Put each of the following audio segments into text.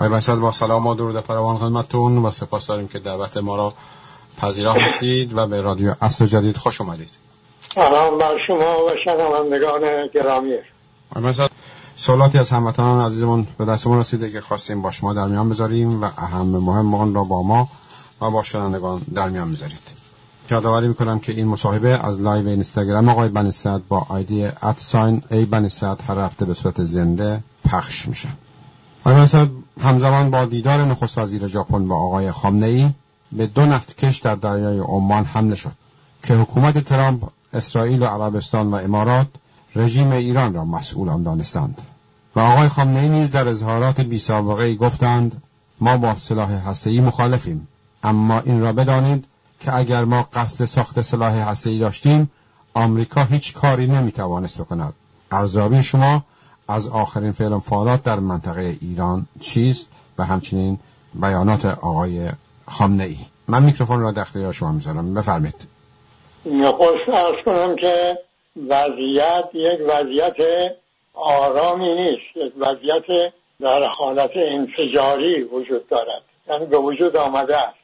آقای بنی صدر با سلام و درود فراوان خدمتتون و سپاس داریم که دعوت ما را پذیرا هستید و به رادیو عصر جدید خوش اومدید. سلام بر شما و شنوندگان گرامی. آقای سوالاتی از هموطنان عزیزمون به دستمون رسیده که خواستیم با شما در میان بذاریم و اهم مهم آن را با ما و با شنوندگان در میان بذارید. یادآوری می‌کنم که این مصاحبه از live اینستاگرام آقای بنی با ID at sign a بنی هر هفته به صورت زنده پخش میشه. آقای همزمان با دیدار نخست وزیر ژاپن با آقای خامنه ای به دو نفتکش در دریای عمان حمله شد که حکومت ترامپ اسرائیل و عربستان و امارات رژیم ایران را مسئول آن دانستند. و آقای خامنه ای نیز در اظهارات بی سابقه گفتند ما با سلاح هسته‌ای مخالفیم اما این را بدانید که اگر ما قصد ساخت سلاح هسته‌ای داشتیم آمریکا هیچ کاری نمی‌توانست بکند. ارزیابی شما از آخرین فعل فعالات در منطقه ایران چیست و همچنین بیانات آقای خامنه ای من میکروفون را در اختیار شما می‌ذارم. بفرمایید. خوش ارز کنم که وضعیت یک وضعیت آرامی نیست یک وضعیت در حالت انفجاری وجود دارد. یعنی به وجود آمده است.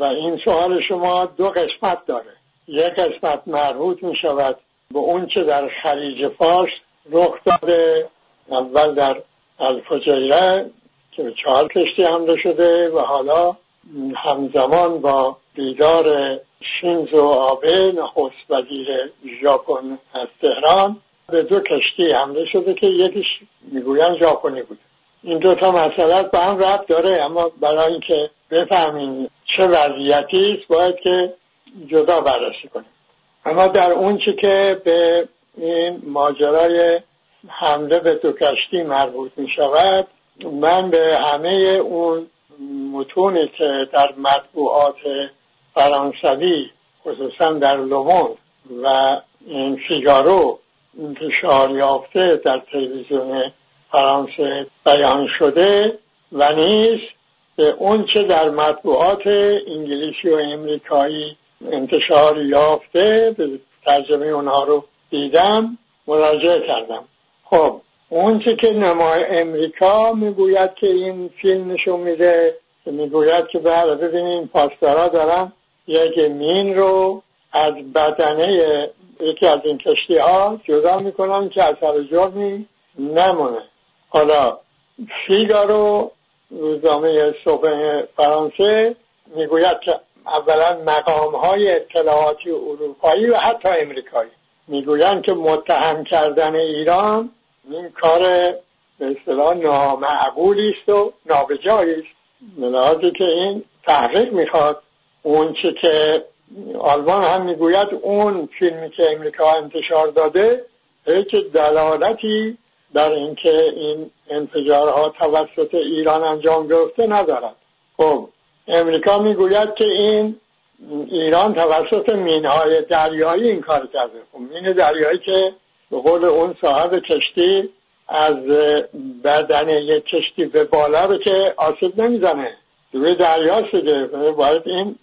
و این سوال شما دو قسمت داره. یک قسمت مربوط می شود به اون چه در خلیج فارس رخ داده اول در الفجیره که به چهار کشتی حمله شده و حالا همزمان با دیدار شینزو آبه نخست وزیر ژاپن از تهران به دو کشتی حمله شده که یکیش می‌گوین ژاپنی بود. این دو تا مسئله به هم ربط داره اما برای اینکه بفهمیم چه وضعیتی است باید که جدا بررسی کنیم. اما در اون که به این ماجرای حمله به دو کشتی مربوط می شود من به همه اون متونی که در مطبوعات فرانسوی خصوصا در لومون و فیگارو انتشار یافته در تلویزیون فرانسه بیان شده و نیز به اون چه در مطبوعات انگلیسی و امریکایی انتشار یافته به ترجمه اونها رو دیدم مراجعه کردم. خب اون که نمای امریکا می‌گوید که این فیلم نشون میده که می‌گوید که بله ببینین پاسدارا دارن یک مین رو از بدنه یکی از این کشتی ها جدا می‌کنن که اثر جرمی نمونه. حالا فیگارو روزنامه صبح فرانسه می‌گوید که اولا مقام های اطلاعاتی اروپایی و حتی امریکایی. می‌گویند که متهم کردن ایران این کار به اصطلاح نامعقولی است و نابجایی است. که این تحقیق می‌خواد. اون چه که آلمان هم می‌گوید اون فیلمی که امریکا انتشار داده هیچ دلالتی در اینکه این انفجارها توسط ایران انجام گرفته ندارد. خب امریکا می‌گوید که این ایران توسط مینهای دریایی این کار کرده. خب مین دریایی که به قول اون صاحب کشتی از بدن یک کشتی به بالا رو که آسیب نمی‌زنه. روی دریا شده. باید این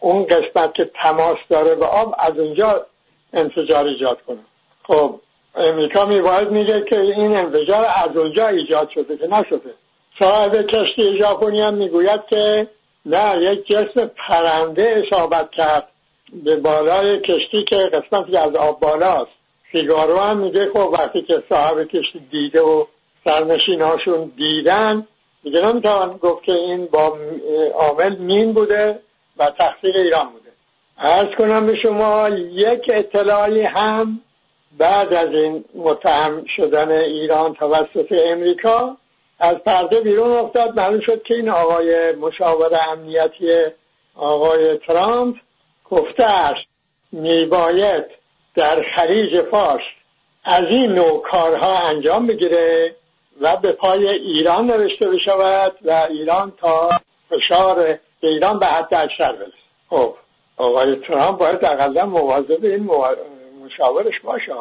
اون قسمت که تماس داره به آب از اونجا انفجار ایجاد کنه. خب امریکا میباید میگه که این انفجار از اونجا ایجاد شده که نشده. صاحب کشتی ژاپنی هم می‌گوید که نه یک جسم پرنده اصابت کرد به بالای کشتی که قسمتی از آب بالاست. فیگارو هم میگه خب وقتی که صاحب کشتی دیده و سرنشیناشون دیدن میگه نمی‌توان گفت که این با عامل مین بوده و تقصیر ایران بوده. ارز کنم به شما یک اطلاعی هم بعد از این متهم شدن ایران توسط امریکا از پرده بیرون افتاد. معلوم شد که این آقای مشاور امنیتی آقای ترامپ گفته است میباید در خلیج فارس از این نوع کارها انجام بگیره و به پای ایران نوشته بشود و ایران تا فشار به ایران به حد اکثر برسه. خب آقای ترامپ باید اقلا مواظب این مشاورش باشه.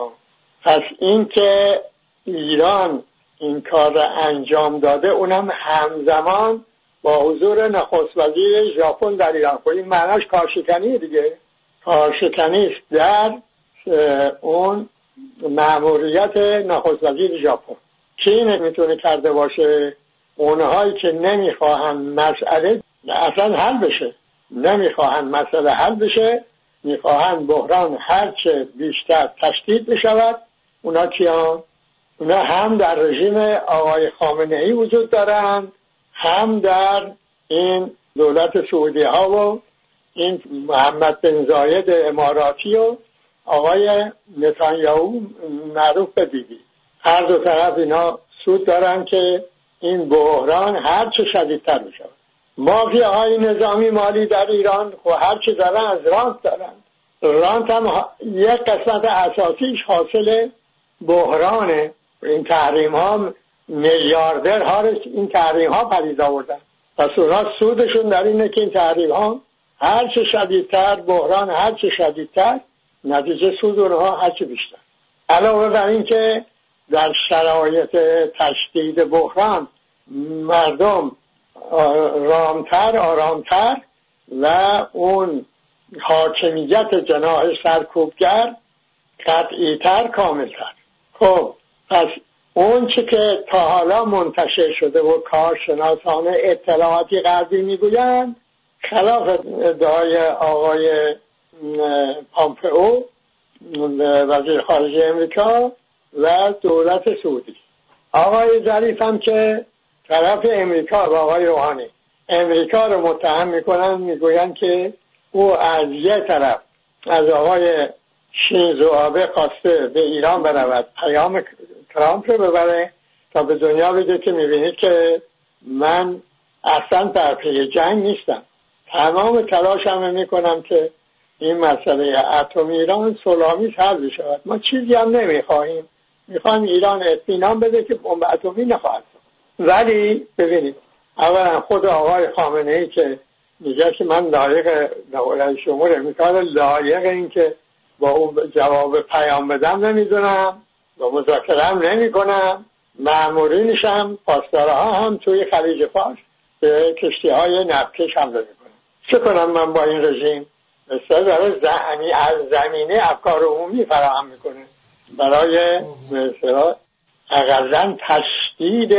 پس اینکه ایران این کار را انجام داده اونم همزمان با حضور نخست وزیر ژاپن در ایران. خب این معناش کارشکنی دیگه. کارشکنی است در اون مأموریت نخست وزیر ژاپن. کی می‌تونه کرده باشه؟ اونهایی که نمی‌خواهند مسئله اصلا حل بشه. نمی‌خواهند مسئله حل بشه می‌خواهند بحران هرچه بیشتر تشدید بشود. اونا کیان؟ اونا هم در رژیم آقای خامنه ای وجود دارند هم در این دولت سعودی ها و این محمد بن زاید اماراتی و آقای نتانیاهو معروف به بیبی هر دو طرف اینا سود دارن که این بحران هرچه شدیدتر بشود مافیا های نظامی مالی در ایران خب هرچه دارن از رانت دارن. رانت هم یک قسمت اساسیش حاصل بحرانه. این تحریم ها میلیاردر ها این تحریم ها پدید آوردن. پس اونا سودشون در اینه که این تحریم ها هرچه شدیدتر بحران هرچه شدیدتر نتیجه سود اونها هرچه بیشتر. علاوه بر اینکه در شرایط تشدید بحران مردم رامتر آرامتر و اون حاکمیت جناح سرکوبگر قطعیتر کاملتر. خب پس اون چی که تا حالا منتشر شده و کارشناسان اطلاعاتی غربی می‌گویند خلاف ادعای آقای پامپئو وزیر خارجه امریکا و دولت سعودی. آقای ظریف هم که طرف امریکا و آقای روحانی. امریکا رو متهم می‌کنن می‌گویند که او از یه طرف از آقای شینزو آبه خواسته به ایران برود. پیام ترامپ رو ببره تا به دنیا بگه که می‌بینید که من اصلا در پی جنگ نیستم. تمام تلاشم می‌کنم که این مسئله اتم ایران سلامی حل شود ما چیزی هم نمی‌خواهیم. می‌خوایم ایران اطمینان بده که بمب اتمی نخواهد ولی ببینید اولا خود آقای خامنه ای که میگه که من لایق رئیس جمهور امریکا لایق این که با اون جواب پیام بدم نمی‌دونم. با مذاکره هم نمی کنم معمورینش هم ها هم توی خلیج فارس به کشتی های نبکش حمله می‌کنم چه کنم من با این رژیم؟ مثل داره زمینی از زمینه افکار عمومی فراهم می‌کنه. برای مثلا اقلا تشدید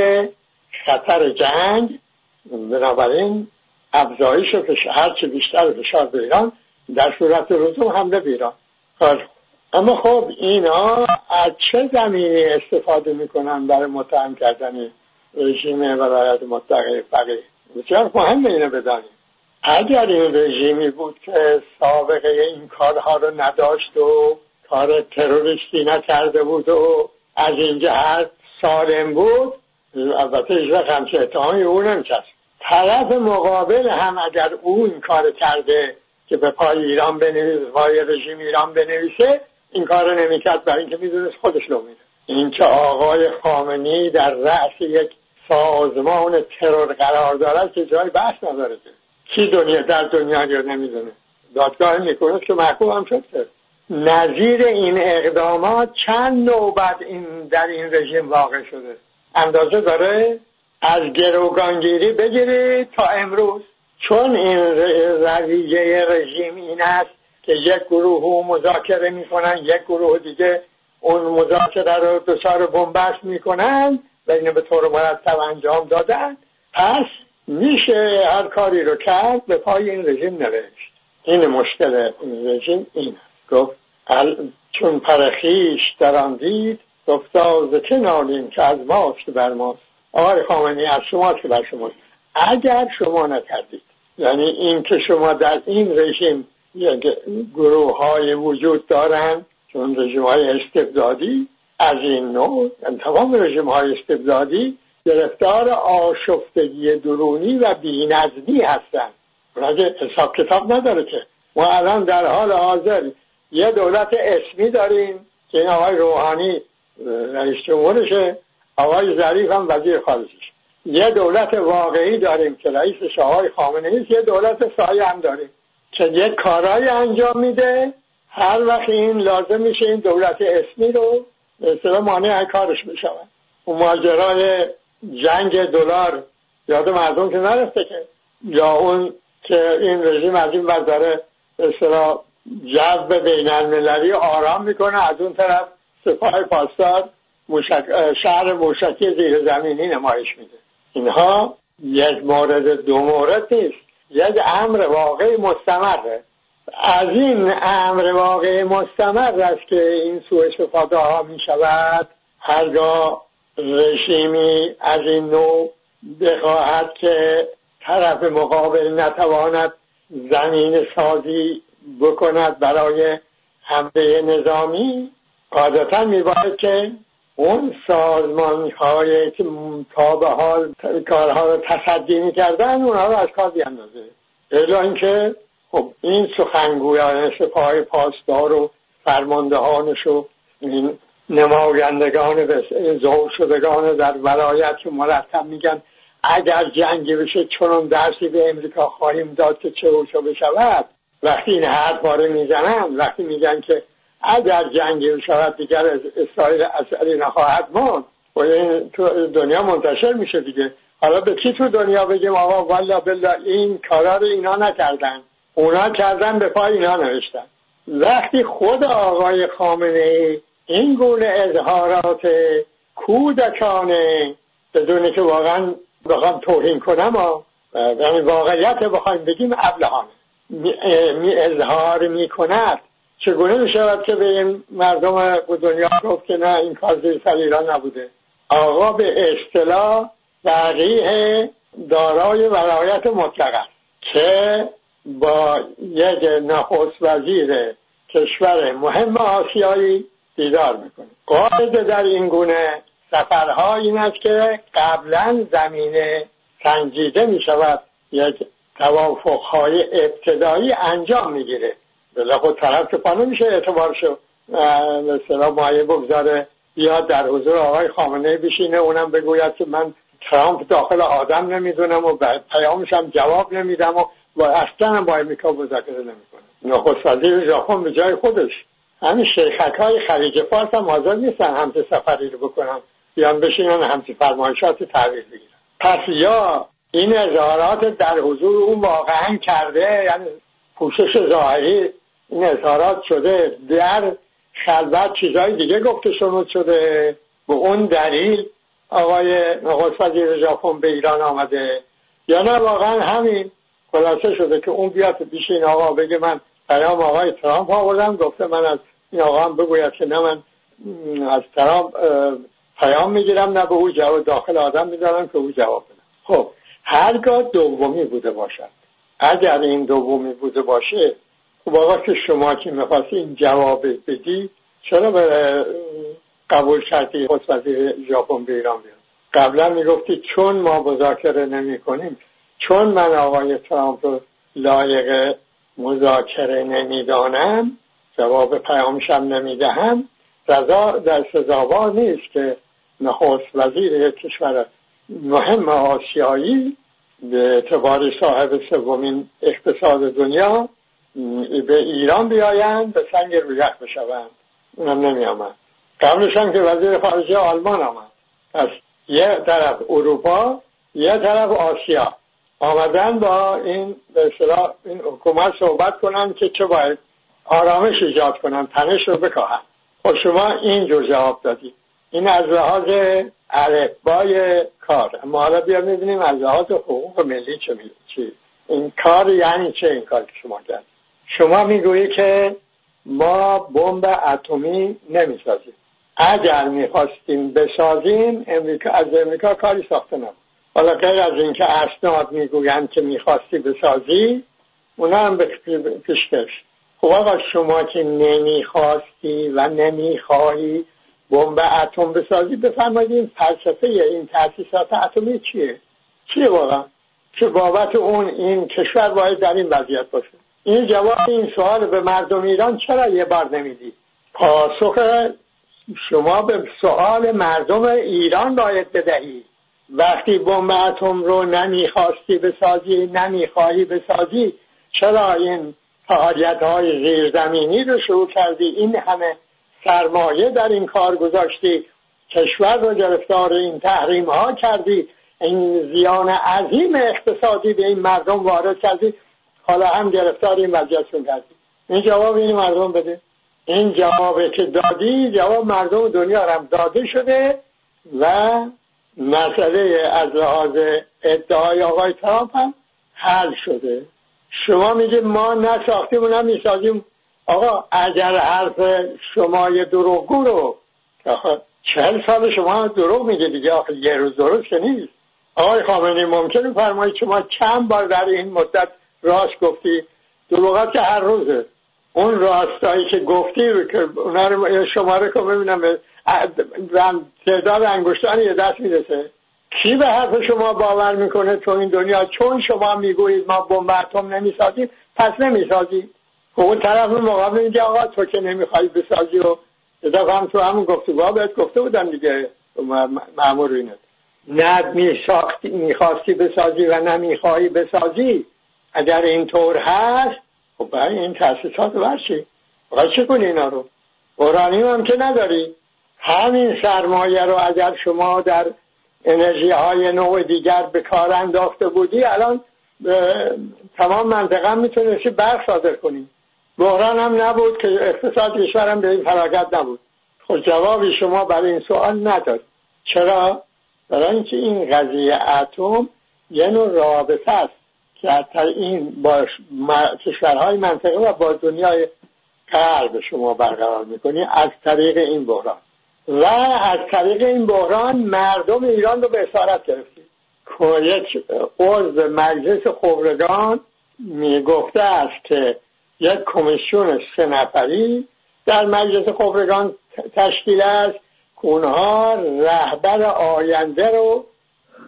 خطر جنگ بنابراین افزایش و هرچه بیشتر فشار به ایران در صورت رزوم حمله به ایران. خب، اما خب اینا از چه زمینی استفاده می‌کنن برای متهم کردن رژیم ولایت متحده فقیه؟ بسیار مهم اینو بدانیم. اگر این رژیمی بود که سابقه این کارها رو نداشت و کار تروریستی نکرده بود و از این جهت سالم بود البته هیچ وقت همچه اتهامی او نمیچست طرف مقابل هم اگر او این کار کرده که به پای ایران بنویسه پای رژیم ایران بنویسه این کار رو نمی‌کرد برای اینکه می‌دونست خودش رو میده این که آقای خامنی در رأس یک سازمان ترور قرار دارد که جای بحث نداره کی دنیا در دنیا رو نمی‌دونه. دادگاه می‌کنه که محکوم هم شد نظیر این اقدامات چند نوبت این در این رژیم واقع شده. اندازه داره از گروگانگیری بگیرید تا امروز. چون این رویه رژیم این است که یک گروه مذاکره می‌کنن یک گروه دیگه اون مذاکره رو دچار بنبست می‌کنن و اینو به طور مرتب انجام دادن. پس میشه هر کاری رو کرد به پای این رژیم نوشت. این مشکل این رژیم این گفت چون پرخیش در آن دید گفتا که نالیم که از ماست بر ماست؟ آقای خامنی از شما که بر شما اگر شما نکردید یعنی این که شما در این رژیم یک گروه های وجود دارند چون رژیم های استبدادی از این نوع یعنی تمام رژیم های استبدادی گرفتار آشفتگی درونی و بینظمی هستند راجع حساب کتاب نداره که. ما الان در حال حاضر یه دولت اسمی داریم که این آقای روحانی رئیس جمهورشه آقای ظریف هم وزیر خارجیش یه دولت واقعی داریم که رئیسش آقای خامنه یه دولت سایه هم داریم. که یک کارایی انجام میده هر وقت این لازم میشه این دولت اسمی رو مثلا مانع کارش بشود. اون ماجرای جنگ دلار یاد مردم که نرفته که یا اون که این رژیم از این داره اصطلاح جذب بین المللی آرام می‌کنه از اون طرف سپاه پاسدار شهر موشکی زیر زمینی نمایش میده. اینها یک مورد دو مورد نیست. یک امر واقعی مستمره از این امر واقعی مستمر است که این سوء استفاده ها می شود هرگاه رژیمی از این نوع بخواهد که طرف مقابل نتواند زمین سازی بکند برای حمله نظامی قاعدتا میباید که اون سازمان های که تا به حال کارها رو تصدی می‌کردن اونها رو از کار بیاندازه. الا اینکه خب این سخنگویان سپاه پاسدار و فرماندهانش و این نمایندگان زور شدگان در ولایت که مرتب میگن اگر جنگی بشه چون درسی به امریکا خواهیم داد که چه و بشود. وقتی این حرف باره می‌زنن وقتی میگن که اگر جنگی بشود دیگر اسرائیل اثری نخواهد ماند. و این تو دنیا منتشر میشه دیگه. حالا به کی تو دنیا بگیم؟ آقا والا بلا این کارا رو اینا نکردن. اونا کردن به پای اینا نوشتن. وقتی خود آقای خامنه ای این گونه اظهارات کودکانه بدون که واقعا بخوام توهین کنم و یعنی واقعیت بخوایم بگیم ابلهانه. می اظهار می کند چگونه می شود که به این مردم دنیا گفت که نه این کار زیر سر ایران نبوده؟ آقا به اصطلاح دقیق دارای ولایت مطلق است که با یک نخست وزیر کشور مهم آسیایی دیدار می‌کنه. قاعده در این گونه سفرها این است که قبلا زمینه سنجیده می شود یک توافق های ابتدایی انجام می‌گیره. بله خود طرف که پا نمیشه اعتبارشو مثلا مایه بگذاره بیاد در حضور آقای خامنه بشینه اونم بگوید که من ترامپ داخل آدم نمی‌دونم و پیامش هم جواب نمیدم و با اصلا هم با امریکا مذاکره نمی‌کنه. نخست وزیر ژاپن به جای خودش. همین شیخک های خلیج فارس هم حاضر نیستن همچه سفری رو بکنن. بیان بشینن همچه فرمایشات تحویل بگیرن. پس یا این اظهارات در حضور اون واقعا کرده یعنی پوشش ظاهری این اظهارات شده در خلوت چیزهای دیگه گفته شنود شده. به اون دلیل آقای نخست وزیر ژاپن به ایران آمده. یا نه واقعا همین خلاصه شده که اون بیاد پیش این آقا بگه من پیام آقای ترامپ آوردم گفته من از این آقا هم بگوید که نه من از ترامپ پیام می‌گیرم نه به او جواب داخل آدم میدارم که او جواب بدم خب هرگاه دومی بوده باشد. اگر این دومی بوده باشه خب آقا که شما که می‌خواستی این جواب بدی چرا به قبول کردی خود وزیر ژاپن به ایران بیاد؟ قبلا می‌گفتی چون ما مذاکره نمی کنیم چون من آقای ترامپ رو لایق مذاکره نمی‌دانم جواب پیامشم نمی‌دهم رضا در سزاوار نیست که نخست وزیر کشور مهم آسیایی به اعتبار صاحب سومین اقتصاد دنیا به ایران بیایند به سنگ رویخ بشوند. اونم نمی آمد قبلش هم که وزیر خارجه آلمان آمد. از یه طرف اروپا یه طرف آسیا. آمدن با این به این حکومت صحبت کنن که چه باید آرامش ایجاد کنن تنش رو بکاهن. خب شما اینجور جواب دادید این از لحاظ عرفبای کار. ما حالا بیا می‌بینیم از لحاظ حقوق ملی چه چی. این کار یعنی چه این کار که شما کرد شما می‌گویی که ما بمب اتمی نمی‌سازیم. اگر می‌خواستیم بسازیم امریکا از امریکا کاری ساخته نبود. حالا غیر از اینکه اسناد می‌گویند که می‌خواستی بسازی اونا هم پیشکش خب آقا شما که نمی‌خواستی و نمی‌خواهی بمب اتم بسازی بفرمایید این فلسفه این تاسیسات اتمی چیه؟ چیه واقعا؟ که بابت اون این کشور باید در این وضعیت باشه. این جواب این سوال به مردم ایران چرا یه بار نمیدی؟ پاسخ شما به سوال مردم ایران باید بدهی. وقتی بمب اتم رو نمی‌خواستی بسازی نمی‌خواهی بسازی چرا این فعالیت های زیرزمینی رو شروع کردی؟ این همه سرمایه در این کار گذاشتی. کشور رو گرفتار این تحریم ها کردی. این زیان عظیم اقتصادی به این مردم وارد کردی. حالا هم گرفتار این وضعیتشون کردی این جواب این مردم بده. این جوابی که دادی جواب مردم دنیا هم داده شده و مسئله از لحاظ ادعای آقای ترامپ هم حل شده. شما میگه ما نساختیم و نمی‌سازیم. آقا اگر حرف شما یه دروغگو رو چهل سال شما دروغ میگه دیگه آخه یه روز درست نیست. آقای خامنی ممکنه فرمایید شما چند بار در این مدت راست گفتی؟ دروغات که هر روزه. اون راستایی که گفتی که اونا رو شماره کن ببینم. تعداد انگشتان یه دست می‌رسه. کی به حرف شما باور می‌کنه تو این دنیا؟ چون شما می‌گویید ما بمب اتم نمی‌سازیم پس نمی‌سازیم. خب اون طرف مقابل میگه آقا تو که نمی‌خوای بسازی و دفعه هم تو همون گفتگوها بهت گفته بودن دیگه. معمور اینه. نه می‌خواستی بسازی و نمیخوایی بسازی. اگر اینطور هست خب برای این تاسیسات برچی باید چه کنی اینا رو؟ اورانیم هم که نداری. همین سرمایه رو اگر شما در انرژی های نوع دیگر به کار انداخته بودی الان تمام منطقه می‌تونستی برق صادر کنی. بحران هم نبود که اقتصاد کشورم به این فراغت نبود. خب جوابی شما برای این سوال نداد چرا؟ برای اینکه این قضیه اتم یه نوع رابطه است. که این با کشورهای منطقه و با دنیای غرب شما برقرار می‌کنی از طریق این بحران. و از طریق این بحران مردم ایران رو به اسارت گرفتید یک عضو مجلس خبرگان می‌گفته است که یک کمیسیون سه نفری در مجلس خبرگان تشکیل است که اونها رهبر آینده رو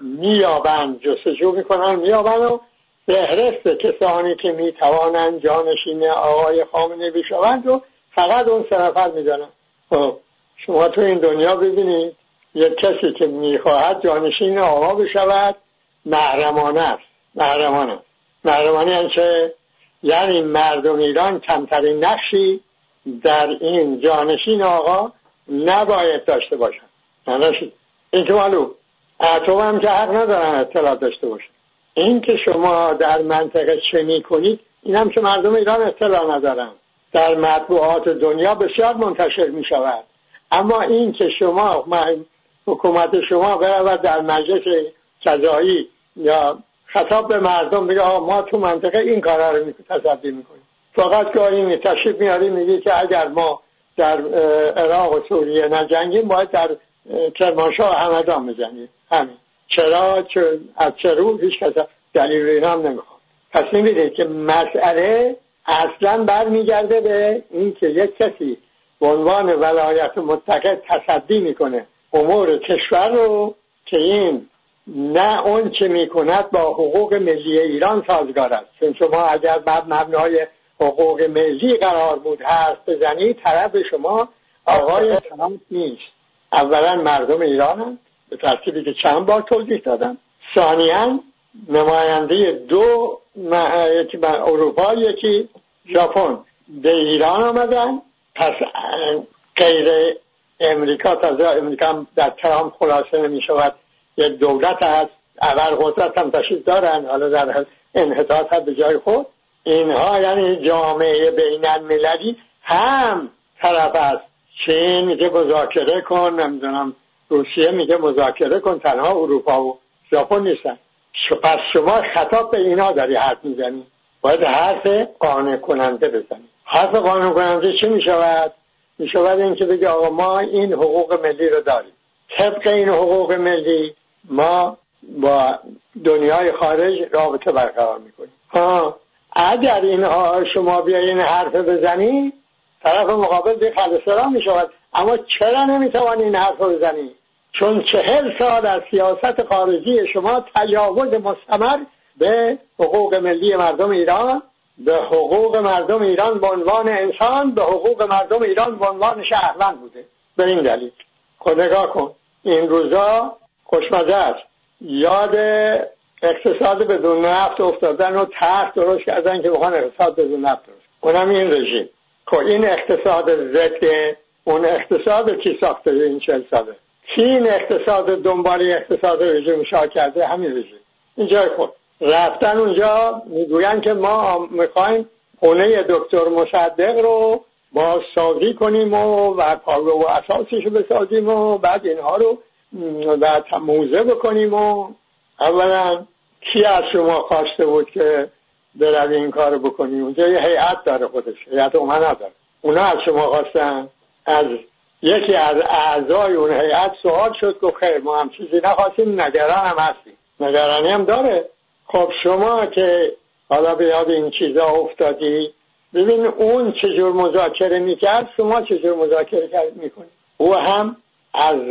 میابند جستجو می‌کنن میابند و فهرست کسانی که می‌توانند جانشین آقای خامنه بشوند و فقط اون سه نفر می‌دانن خب شما تو این دنیا ببینید یک کسی که می‌خواهد جانشین آقا بشود محرمانه است. محرمانه. محرمانه یعنی که یعنی مردم ایران کمترین نقشی در این جانشین آقا نباید داشته باشن این که معلوم. هم که حق ندارن اطلاع داشته باشن. این که شما در منطقه چه می‌کنید این هم که مردم ایران اطلاع ندارن. در مطبوعات دنیا بسیار منتشر می شود اما این که شما حکومت شما برود در مجلس قضایی یا خطاب به مردم بگه ما تو منطقه این کارا رو تصدی می‌کنیم. فقط گاهی تشریف میاری میگی که اگر ما در عراق و سوریه نجنگیم باید در کرمانشاه همدان بزنیم. همین. چرا؟ از چه رو؟ هیچ کس دلیل این هم نمی‌خواد پس می‌بینید که مسئله اصلا برمیگرده به این که یک کسی به عنوان ولایت متقد تصدی می‌کنه. امور کشور رو که این نه اون چه می‌کند با حقوق ملی ایران سازگار است. چون شما اگر بر مبنای حقوق ملی قرار بود هست بزنی طرف شما آقای ترامپ نیست. اولا مردم ایران هم به ترتیبی که چند بار توضیح دادم. ثانیا نماینده دو یکی اروپا یکی ژاپن. به ایران آمدن. پس غیر امریکا تازه امریکا در ترامپ خلاصه نمی شود یک دولت هست. اول قدرت هم تشریف دارن. حالا در انحطاط هست به جای خود. اینها یعنی جامعه بین المللی هم طرف است. چین میگه مذاکره کن نمی‌دونم. روسیه میگه مذاکره کن تنها اروپا و ژاپن نیستن. پس شما خطاب به اینا داری حرف می‌زنی؟ باید حرف قانع کننده بزنی. حرف قانع کننده چی می‌شود؟ می‌شود این که بگه آقا ما این حقوق ملی رو داریم. طبق این حقوق ملی ما با دنیای خارج رابطه برقرار می‌کنیم. ها اگر این شما بیاین حرف بزنی طرف مقابل به خلصرا می شود اما چرا نمی‌توانی این حرف بزنی؟ چون چهل سال از سیاست خارجی شما تجاوز مستمر به حقوق ملی مردم ایران به حقوق مردم ایران به عنوان انسان به حقوق مردم ایران به عنوان شهروند بوده. به این دلیل. خود نگاه کن. این روزا خوشمزه است. یاد اقتصاد بدون نفت افتادن و تحت درست کردن که بخوان اقتصاد بدون نفت درست اونم این رژیم. خب این اقتصاد ضد اون اقتصاد کی ساخته این چل ساله؟ این اقتصاد دنبالی اقتصاد رژیم شاه کرده همین رژیم. اینجا خود. رفتن اونجا می‌گوین که ما می‌خوایم خونه دکتر مصدق رو با سازی کنیم و و و اساسش رو بسازیم و بعد اینها رو و موزه بکنیم و اولا کی از شما خواسته بود که بروی این کار بکنی؟ اونجا یه هیئت داره خودش. هیئت امنا داره اونا از شما خواستن. از یکی از اعضای اون هیئت سوال شد که خیر ما هم چیزی نخواستیم نگران هم هستیم. نگرانی هم داره. خب شما که حالا به یاد این چیزا افتادی ببین اون چجور مذاکره می‌کرد شما چجور مذاکره می‌کنید او هم از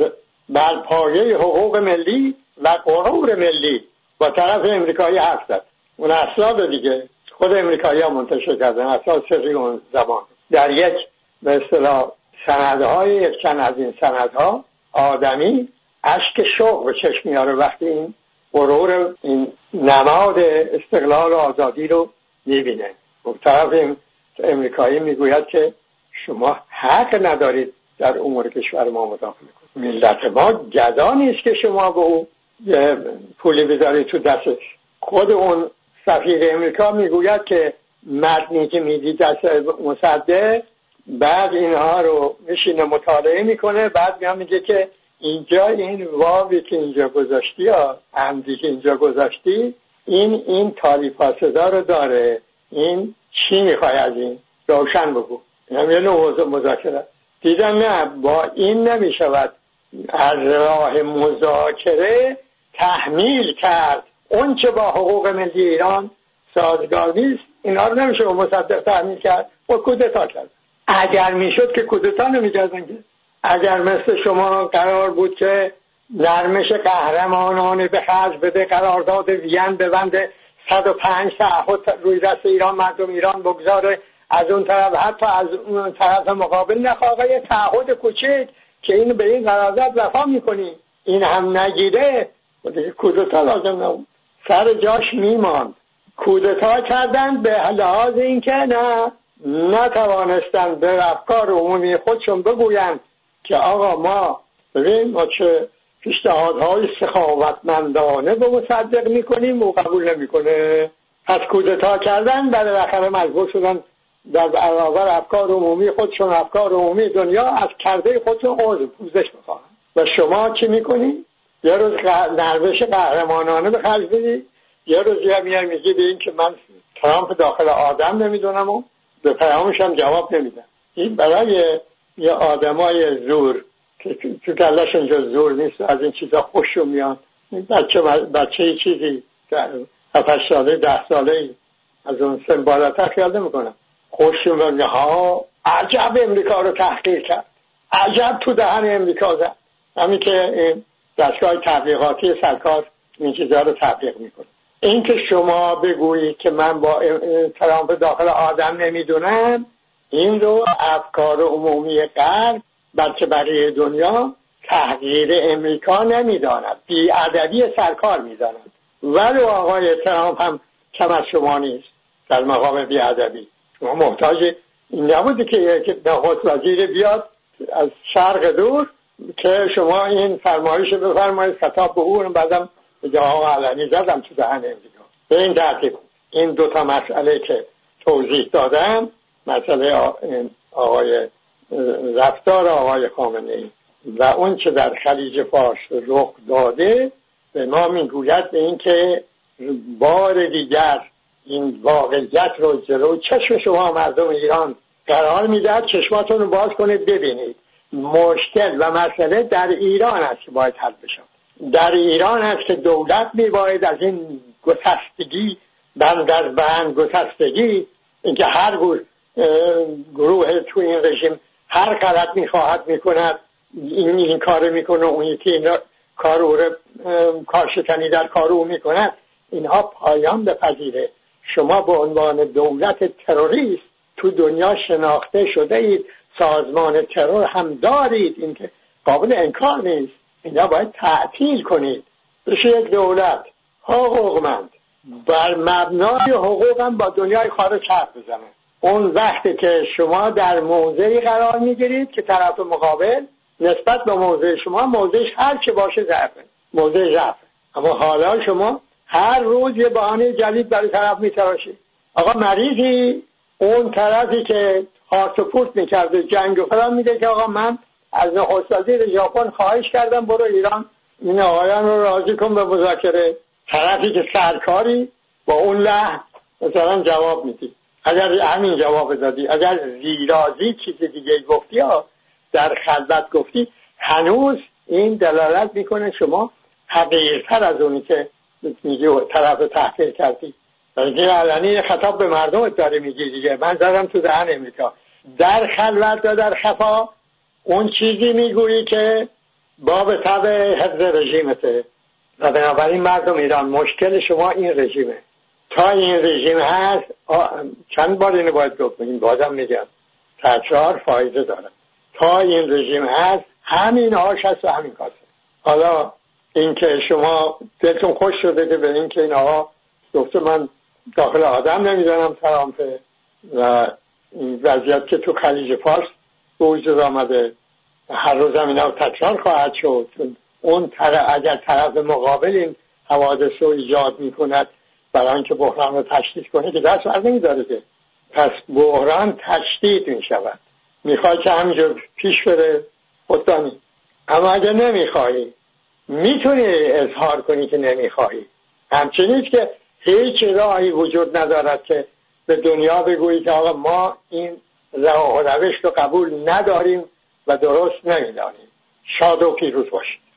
برپایه حقوق ملی و قرور ملی با طرف امریکایی حرف زد. اون اسناد دیگه خود امریکایی ها منتشر کردن اسناد سری اون زمان. در یک به اصطلاح سندهای یک چند از این سندها آدمی اشک شوق به چشم میاره وقتی این غرور این نماد استقلال و آزادی رو می‌بینه. طرف امریکایی می‌گوید که شما حق ندارید در امور کشور ما مداخله کنید. ملت ما گدا نیست که شما به او پولی بذارید تو دستش. خود اون سفیر امریکا می‌گوید که متنی که می‌دید دست مصدق بعد اینها رو میشینه مطالعه می‌کنه بعد میام میگه که اینجا این واوی که اینجا گذاشتی یا عمدی که اینجا گذاشتی این این تالی صدا رو داره این چی می‌خوای از این؟ روشن بگو. هم یه نوع مذاکره. دیدن نه با این نمی‌شود. از راه مذاکره تحمیل کرد. اون چه با حقوق ملی ایران سازگار نیست اینا رو نمیشه با مصدق تحمیل کرد و کودتا کرد. اگر می‌شد که کودتا نمی‌کردن که. اگر مثل شما قرار بود که نرمش قهرمانانه به خرج بده قرارداد وین ببنده 105 تعهد روی دست ایران مردم ایران بگذاره. از اون طرف حتی از اون طرف مقابل نخواه یه تعهد کوچک که این به این قرارداد وفا می‌کنی. این هم نگیره. کودتا لازم نبود. سر جاش میماند. کودتا کردن به لحاظ اینکه نه. نتوانستن به افکار عمومی خودشون بگویند که آقا ما ببین ما چه پیشنهادهای سخاوتمندانه به مصدق می‌کنیم و قبول نمی‌کنه پس کودتا کردن بعد بالاخره مجبور شدن در برابر افکار عمومی خودشون افکار عمومی دنیا از کرده خودشون عضو پوزش می‌خواهن و شما چی می‌کنی؟ یه روز نروش قهرمانانه به خرج بدی یه روز یه میگی به این که من ترامپ داخل آدم نمی‌دونم و به پیامش هم جواب نمیدم این برای یه آدمای زور که تو کلشون جز زور نیست از این چیزا خوششون میاد بچه بچه چیزی هفت ساله ده ساله از اون سن بالاتر خیال نمی‌کنم. خوششون میاد ها عجب امریکا رو تحقیق کرد. عجب تو دهن امریکا زد. همین که دستگاه تبلیغاتی سرکار این چیزها رو تبلیغ می‌کنه. اینکه شما بگویید که من با ترامپ داخل آدم نمی‌دونم این رو افکار عمومی غرب بلکه برای دنیا تحقیر امریکا نمی‌داند. ادبی سرکار می‌داند. ولی آقای ترامپ هم کم از شما نیست. در مقام ادبی شما محتاج نبوده که نخست وزیر بیاد از شرق دور که شما این فرمایش بفرمایید خطاب به اون بعدم به آقا علنی زدم تو دهن امریکا به این ترتیب این دوتا مسئله که توضیح دادم مسئله آقای رفتار آقای خامنه ای. و اون که در خلیج فارس رخ داده به ما می‌گوید به اینکه بار دیگر این واقعیت رو جلو چشم شما مردم ایران قرار می‌دهد. چشماتون رو باز کنید ببینید. مشکل و مسئله در ایران است که باید حل بشه. در ایران است که دولت میباید از این گسستگی بند از بند گسستگی اینکه هر گروه تو این رژیم هر غلط می‌خواهد می‌کند این این کار می‌کنه اون یکی این کار او کارشکنی در کار او می‌کند. اینها پایان بپذیره. شما به عنوان دولت تروریست تو دنیا شناخته شده اید سازمان ترور هم دارید این که قابل انکار نیست. اینا باید تعطیل کنید. بشه یک دولت. حقوقمند بر مبنای حقوق هم با دنیای خارج حرف بزنه. اون وقتی که شما در موضعی قرار می‌گیرید که طرف مقابل نسبت به موضع شما موضعش هر چه باشه ضعفه. موضع ضعفه. اما حالا شما هر روز یه بهانه جدید برای طرف میتراشید. آقا مریضی؟ اون طرفی که هارت و پورت می‌کرده جنگ و فلان میده که آقا من از نخست وزیر ژاپن خواهش کردم برو ایران. این آقایان رو راضی کن به مذاکره. طرفی که سرکاری با اون لحن مثلا جواب میدی. اگر همین جواب دادی اگر زیرازی چیز دیگه گفتی ها در خلوت گفتی هنوز این دلالت می‌کنه شما حقیرتر از اونی که میگی طرف تحقیل کردی. این علنی خطاب به مردم داره میگی دیگه. من زدم تو دهن امریکا. در خلوت و در خفا اون چیزی می‌گویی که باب طب حفظ رژیمته. و بنابراین مردم ایران مشکل شما این رژیمه. تا این رژیم هست چند بار اینو باید گفتیم بازم میگم. تکرار فایده داره. تا این رژیم هست همین آش هست و همین کاسه حالا اینکه شما دلتون خوش شده که به اینکه این آقا گفته من داخل آدم نمی‌دانم ترامپه و این وضعیت که تو خلیج فارس به وجود آمده. هر روز هم اینا تکرار خواهد شد. اون اگر طرف مقابل این حوادث رو ایجاد می‌کند برای اینکه بحران رو تشدید کنه که دست بر نمیداره که. پس بحران تشدید می شود می‌خوای که همینجور پیش بره. خوددانی اما اگر نمی‌خواهی می‌تونی اظهار کنی که نمی‌خواهی همچنین که هیچ راهی وجود ندارد که به دنیا بگویی که آقا ما این راه و روش رو قبول نداریم. و درست نمی‌دانیم. شاد و پیروز باشید.